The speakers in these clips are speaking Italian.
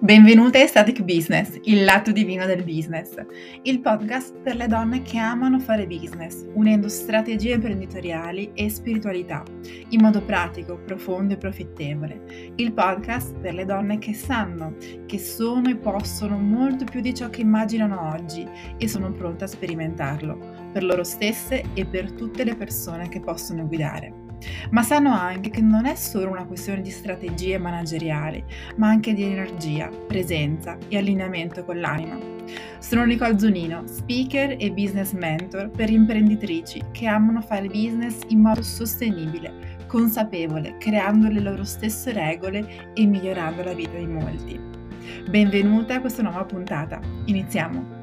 Benvenute a Static Business, il lato divino del business, il podcast per le donne che amano fare business, unendo strategie imprenditoriali e spiritualità, in modo pratico, profondo e profittevole. Il podcast per le donne che sanno che sono e possono molto più di ciò che immaginano oggi e sono pronte a sperimentarlo, per loro stesse e per tutte le persone che possono guidare ma sanno anche che non è solo una questione di strategie manageriali, ma anche di energia, presenza e allineamento con l'anima. Sono Nicole Zunino, speaker e business mentor per imprenditrici che amano fare business in modo sostenibile, consapevole, creando le loro stesse regole e migliorando la vita di molti. Benvenuta a questa nuova puntata. Iniziamo!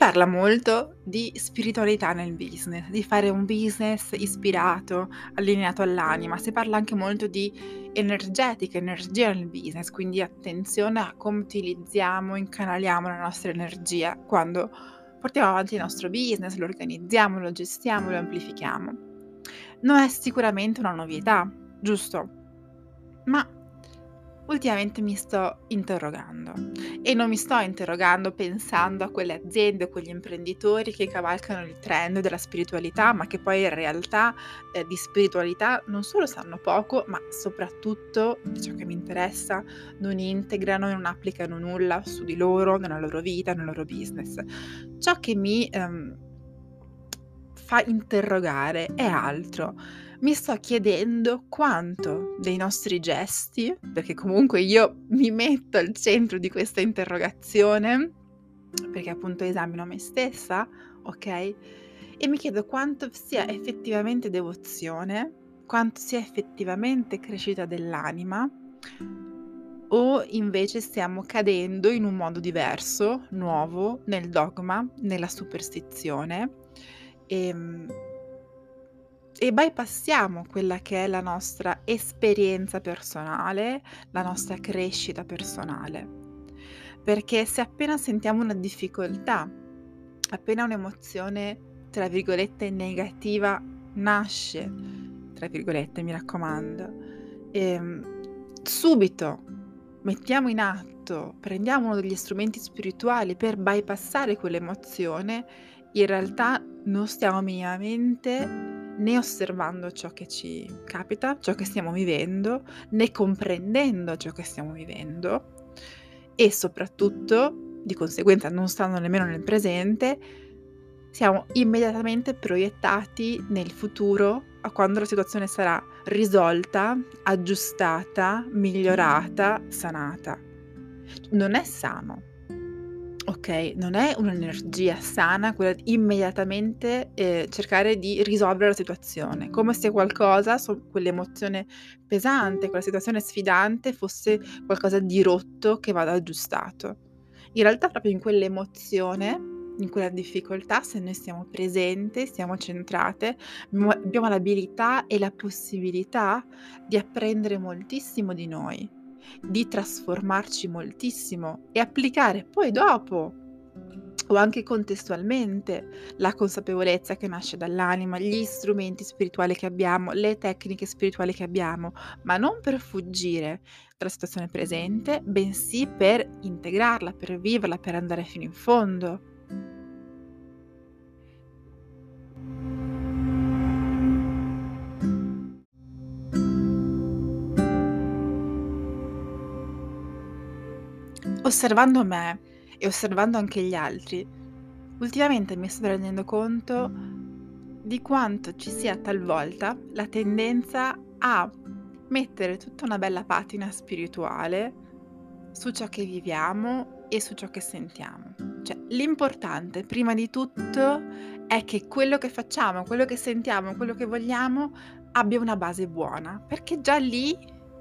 Parla molto di spiritualità nel business, di fare un business ispirato, allineato all'anima. Si parla anche molto di energetica, energia nel business, quindi attenzione a come utilizziamo, incanaliamo la nostra energia quando portiamo avanti il nostro business, lo organizziamo, lo gestiamo, lo amplifichiamo. Non è sicuramente una novità, giusto? Ma ultimamente mi sto interrogando e non mi sto interrogando pensando a quelle aziende o quegli imprenditori che cavalcano il trend della spiritualità, ma che poi in realtà eh, di spiritualità non solo sanno poco, ma soprattutto, ciò che mi interessa, non integrano e non applicano nulla su di loro, nella loro vita, nel loro business. Ciò che mi ehm, fa interrogare è altro mi sto chiedendo quanto dei nostri gesti, perché comunque io mi metto al centro di questa interrogazione, perché appunto esamino me stessa, ok? E mi chiedo quanto sia effettivamente devozione, quanto sia effettivamente crescita dell'anima, o invece stiamo cadendo in un modo diverso, nuovo, nel dogma, nella superstizione. E, ehm, e bypassiamo quella che è la nostra esperienza personale, la nostra crescita personale. Perché se appena sentiamo una difficoltà, appena un'emozione, tra virgolette, negativa nasce, tra virgolette, mi raccomando, ehm, subito mettiamo in atto, prendiamo uno degli strumenti spirituali per bypassare quell'emozione, in realtà non stiamo minimamente né osservando ciò che ci capita, ciò che stiamo vivendo, né comprendendo ciò che stiamo vivendo e soprattutto, di conseguenza non stando nemmeno nel presente, siamo immediatamente proiettati nel futuro a quando la situazione sarà risolta, aggiustata, migliorata, sanata. Non è sano Ok, non è un'energia sana quella di immediatamente, ehm, cercare di risolvere la situazione, come se qualcosa, so quell'emozione pesante, quella situazione sfidante fosse qualcosa di rotto che vada aggiustato. In realtà proprio in quell'emozione, in quella difficoltà, se noi siamo presenti, siamo centrate, abbiamo l'abilità e la possibilità di apprendere moltissimo di noi di trasformarci moltissimo e applicare poi dopo o anche contestualmente la consapevolezza che nasce dall'anima, gli strumenti spirituali che abbiamo, le tecniche spirituali che abbiamo, ma non per fuggire dalla situazione presente, bensì per integrarla, per viverla, per andare fino in fondo. Osservando me e osservando anche gli altri, ultimamente mi sto rendendo conto di quanto ci sia talvolta la tendenza a mettere tutta una bella patina spirituale su ciò che viviamo e su ciò che sentiamo. Cioè, l'importante, prima di tutto, è che quello che facciamo, quello che sentiamo, quello che vogliamo abbia una base buona, perché già lì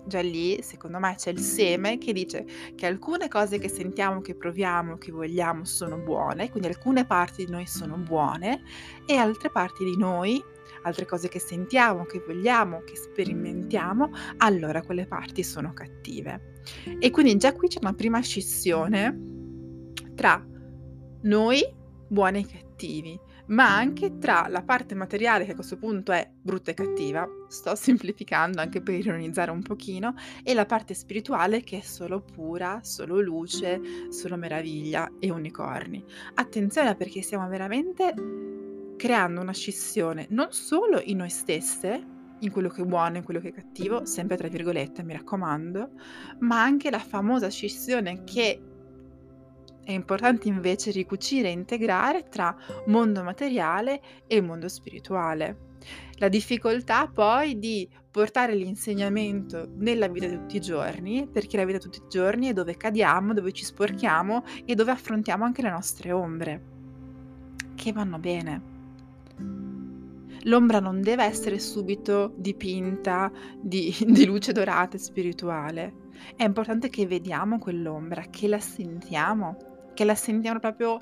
già lì, secondo me, c'è il seme che dice che alcune cose che sentiamo, che proviamo, che vogliamo sono buone, quindi alcune parti di noi sono buone e altre parti di noi, altre cose che sentiamo, che vogliamo, che sperimentiamo, allora quelle parti sono cattive. E quindi già qui c'è una prima scissione tra noi buoni e cattivi, ma anche tra la parte materiale che a questo punto è brutta e cattiva, sto semplificando anche per ironizzare un pochino, e la parte spirituale che è solo pura, solo luce, solo meraviglia e unicorni. Attenzione perché stiamo veramente creando una scissione non solo in noi stesse, in quello che è buono e in quello che è cattivo, sempre tra virgolette, mi raccomando, ma anche la famosa scissione che è importante invece ricucire e integrare tra mondo materiale e mondo spirituale. La difficoltà poi di portare l'insegnamento nella vita di tutti i giorni, perché la vita di tutti i giorni è dove cadiamo, dove ci sporchiamo e dove affrontiamo anche le nostre ombre, che vanno bene. L'ombra non deve essere subito dipinta di, di luce dorata e spirituale. È importante che vediamo quell'ombra, che la sentiamo, che la sentiamo proprio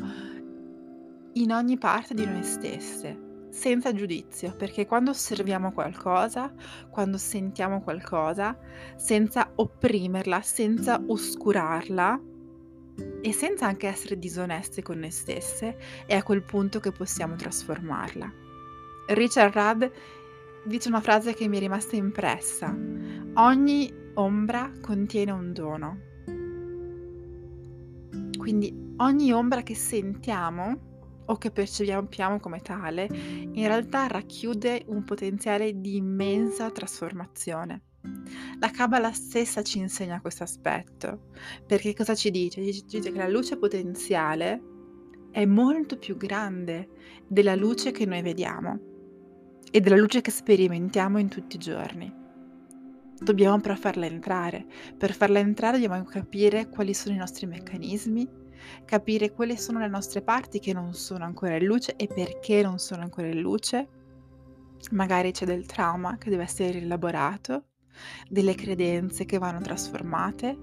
in ogni parte di noi stesse, senza giudizio, perché quando osserviamo qualcosa, quando sentiamo qualcosa, senza opprimerla, senza oscurarla e senza anche essere disoneste con noi stesse, è a quel punto che possiamo trasformarla. Richard Rudd dice una frase che mi è rimasta impressa. Ogni ombra contiene un dono. Quindi ogni ombra che sentiamo o che percepiamo come tale, in realtà racchiude un potenziale di immensa trasformazione. La Kabbalah stessa ci insegna questo aspetto, perché cosa ci dice? Ci dice che la luce potenziale è molto più grande della luce che noi vediamo e della luce che sperimentiamo in tutti i giorni. Dobbiamo però farla entrare. Per farla entrare dobbiamo capire quali sono i nostri meccanismi, capire quali sono le nostre parti che non sono ancora in luce e perché non sono ancora in luce. Magari c'è del trauma che deve essere rielaborato, delle credenze che vanno trasformate,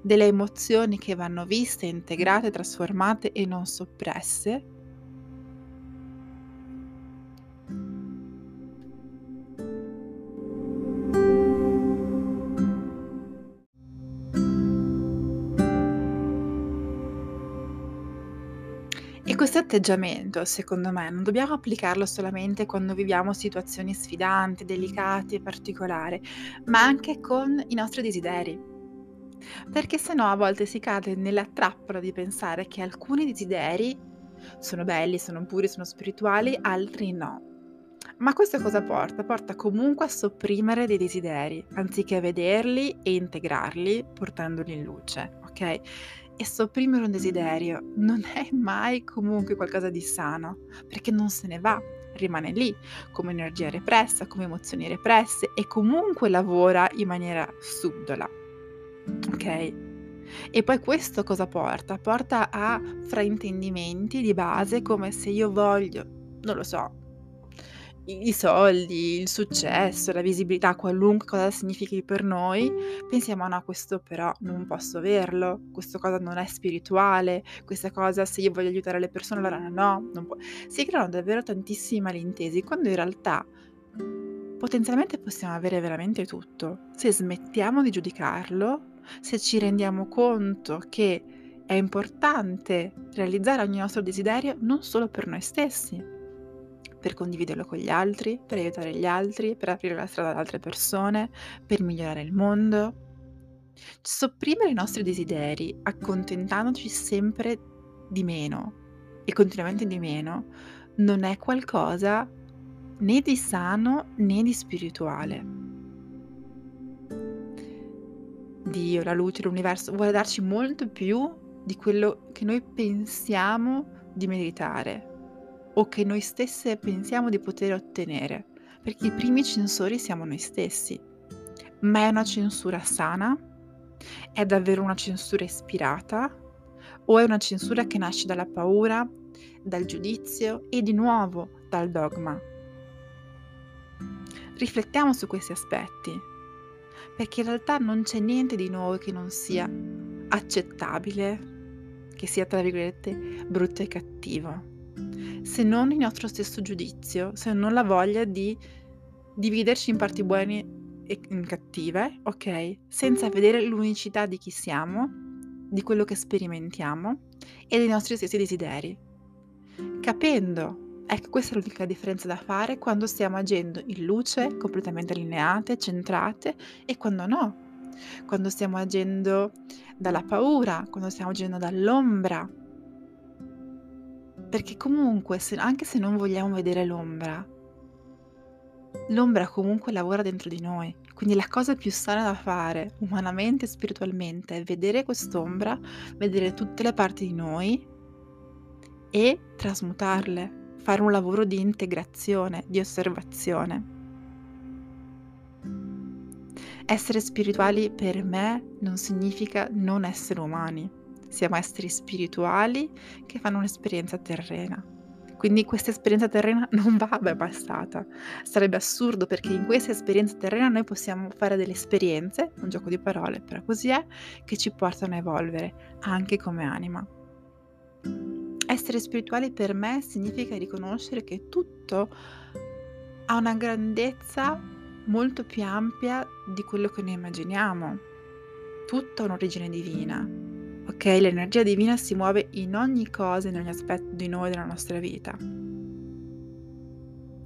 delle emozioni che vanno viste, integrate, trasformate e non soppresse questo atteggiamento, secondo me, non dobbiamo applicarlo solamente quando viviamo situazioni sfidanti, delicate e particolari, ma anche con i nostri desideri. Perché se no a volte si cade nella trappola di pensare che alcuni desideri sono belli, sono puri, sono spirituali, altri no. Ma questo cosa porta? Porta comunque a sopprimere dei desideri, anziché vederli e integrarli portandoli in luce, ok? E sopprimere un desiderio non è mai comunque qualcosa di sano, perché non se ne va, rimane lì come energia repressa, come emozioni represse e comunque lavora in maniera subdola. Ok? E poi questo cosa porta? Porta a fraintendimenti di base come se io voglio, non lo so, i soldi, il successo, la visibilità, qualunque cosa significhi per noi, pensiamo no, questo però non posso averlo, questa cosa non è spirituale, questa cosa se io voglio aiutare le persone allora no, non può. Si creano davvero tantissimi malintesi, quando in realtà potenzialmente possiamo avere veramente tutto, se smettiamo di giudicarlo, se ci rendiamo conto che è importante realizzare ogni nostro desiderio non solo per noi stessi, per condividerlo con gli altri, per aiutare gli altri, per aprire la strada ad altre persone, per migliorare il mondo. Sopprimere i nostri desideri, accontentandoci sempre di meno e continuamente di meno, non è qualcosa né di sano né di spirituale. Dio, la luce, l'universo vuole darci molto più di quello che noi pensiamo di meritare o che noi stesse pensiamo di poter ottenere, perché i primi censori siamo noi stessi. Ma è una censura sana? È davvero una censura ispirata? O è una censura che nasce dalla paura, dal giudizio e di nuovo dal dogma? Riflettiamo su questi aspetti, perché in realtà non c'è niente di nuovo che non sia accettabile, che sia tra virgolette brutto e cattivo se non il nostro stesso giudizio, se non la voglia di dividerci in parti buone e cattive, ok? Senza vedere l'unicità di chi siamo, di quello che sperimentiamo e dei nostri stessi desideri. capendo. Ecco, questa è l'unica differenza da fare quando stiamo agendo in luce, completamente allineate, centrate e quando no. Quando stiamo agendo dalla paura, quando stiamo agendo dall'ombra. Perché comunque, se, anche se non vogliamo vedere l'ombra, l'ombra comunque lavora dentro di noi. Quindi la cosa più sana da fare, umanamente e spiritualmente, è vedere quest'ombra, vedere tutte le parti di noi e trasmutarle, fare un lavoro di integrazione, di osservazione. Essere spirituali per me non significa non essere umani, siamo esseri spirituali che fanno un'esperienza terrena. Quindi questa esperienza terrena non va bypassata. Sarebbe assurdo perché in questa esperienza terrena noi possiamo fare delle esperienze, un gioco di parole, però così è, che ci portano a evolvere anche come anima. Essere spirituali per me significa riconoscere che tutto ha una grandezza molto più ampia di quello che noi immaginiamo. Tutto ha un'origine divina. Ok? L'energia divina si muove in ogni cosa, in ogni aspetto di noi, della nostra vita.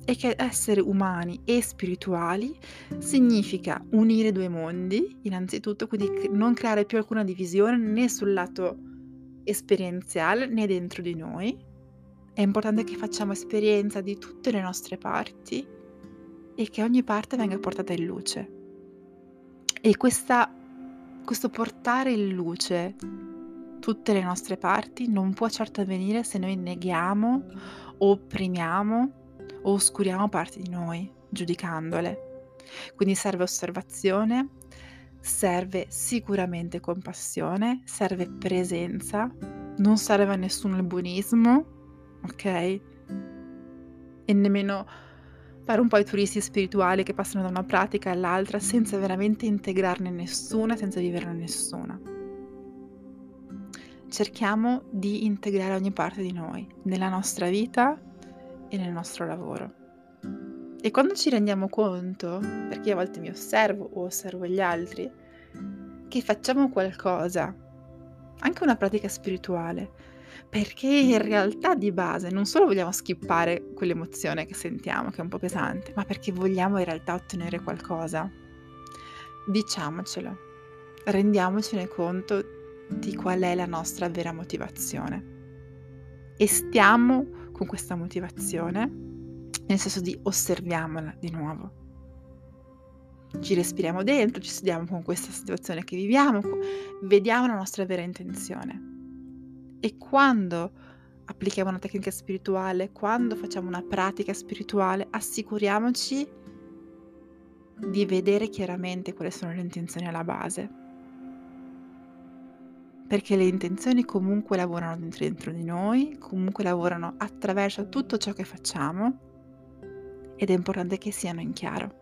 E che essere umani e spirituali significa unire due mondi, innanzitutto, quindi non creare più alcuna divisione né sul lato esperienziale né dentro di noi. È importante che facciamo esperienza di tutte le nostre parti e che ogni parte venga portata in luce. E questa, questo portare in luce tutte le nostre parti non può certo avvenire se noi neghiamo opprimiamo o oscuriamo parti di noi, giudicandole. Quindi serve osservazione, serve sicuramente compassione, serve presenza, non serve a nessuno il buonismo, ok? E nemmeno fare un po' i turisti spirituali che passano da una pratica all'altra senza veramente integrarne nessuna, senza viverne nessuna. Cerchiamo di integrare ogni parte di noi, nella nostra vita e nel nostro lavoro. E quando ci rendiamo conto, perché io a volte mi osservo o osservo gli altri, che facciamo qualcosa, anche una pratica spirituale, perché in realtà di base non solo vogliamo skippare quell'emozione che sentiamo, che è un po' pesante, ma perché vogliamo in realtà ottenere qualcosa. Diciamocelo, rendiamocene conto di qual è la nostra vera motivazione. E stiamo con questa motivazione, nel senso di osserviamola di nuovo. Ci respiriamo dentro, ci studiamo con questa situazione che viviamo, vediamo la nostra vera intenzione. E quando applichiamo una tecnica spirituale, quando facciamo una pratica spirituale, assicuriamoci di vedere chiaramente quali sono le intenzioni alla base. Perché le intenzioni comunque lavorano dentro, di noi, comunque lavorano attraverso tutto ciò che facciamo ed è importante che siano in chiaro.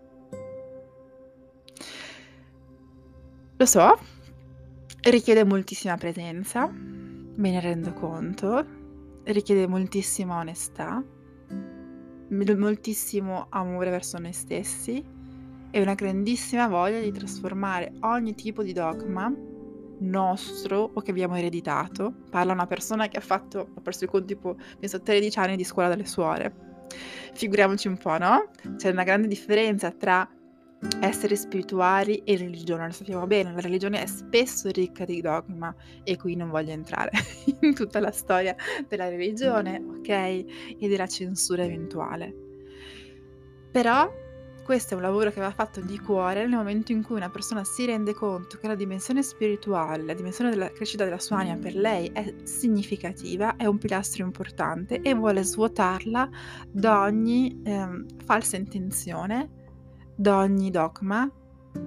Lo so, richiede moltissima presenza, me ne rendo conto, richiede moltissima onestà, moltissimo amore verso noi stessi e una grandissima voglia di trasformare ogni tipo di dogma nostro o che abbiamo ereditato. Parla una persona che ha fatto, ha perso il conto tipo, penso, 13 anni di scuola dalle suore. Figuriamoci un po', no? C'è una grande differenza tra essere spirituali e religione. Lo sappiamo bene, la religione è spesso ricca di dogma e qui non voglio entrare in tutta la storia della religione, ok? E della censura eventuale. Però questo è un lavoro che va fatto di cuore nel momento in cui una persona si rende conto che la dimensione spirituale, la dimensione della crescita della sua anima per lei è significativa, è un pilastro importante e vuole svuotarla da ogni eh, falsa intenzione da ogni dogma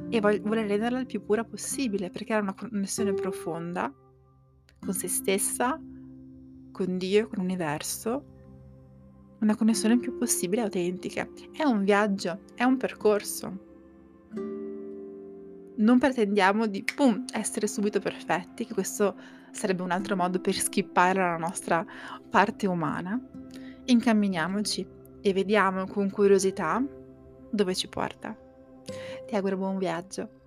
e vuole renderla il più pura possibile perché ha una connessione profonda con se stessa, con Dio, con l'universo, una connessione più possibile autentica. È un viaggio, è un percorso. Non pretendiamo di boom, essere subito perfetti, che questo sarebbe un altro modo per skippare la nostra parte umana. Incamminiamoci e vediamo con curiosità dove ci porta. Ti auguro buon viaggio.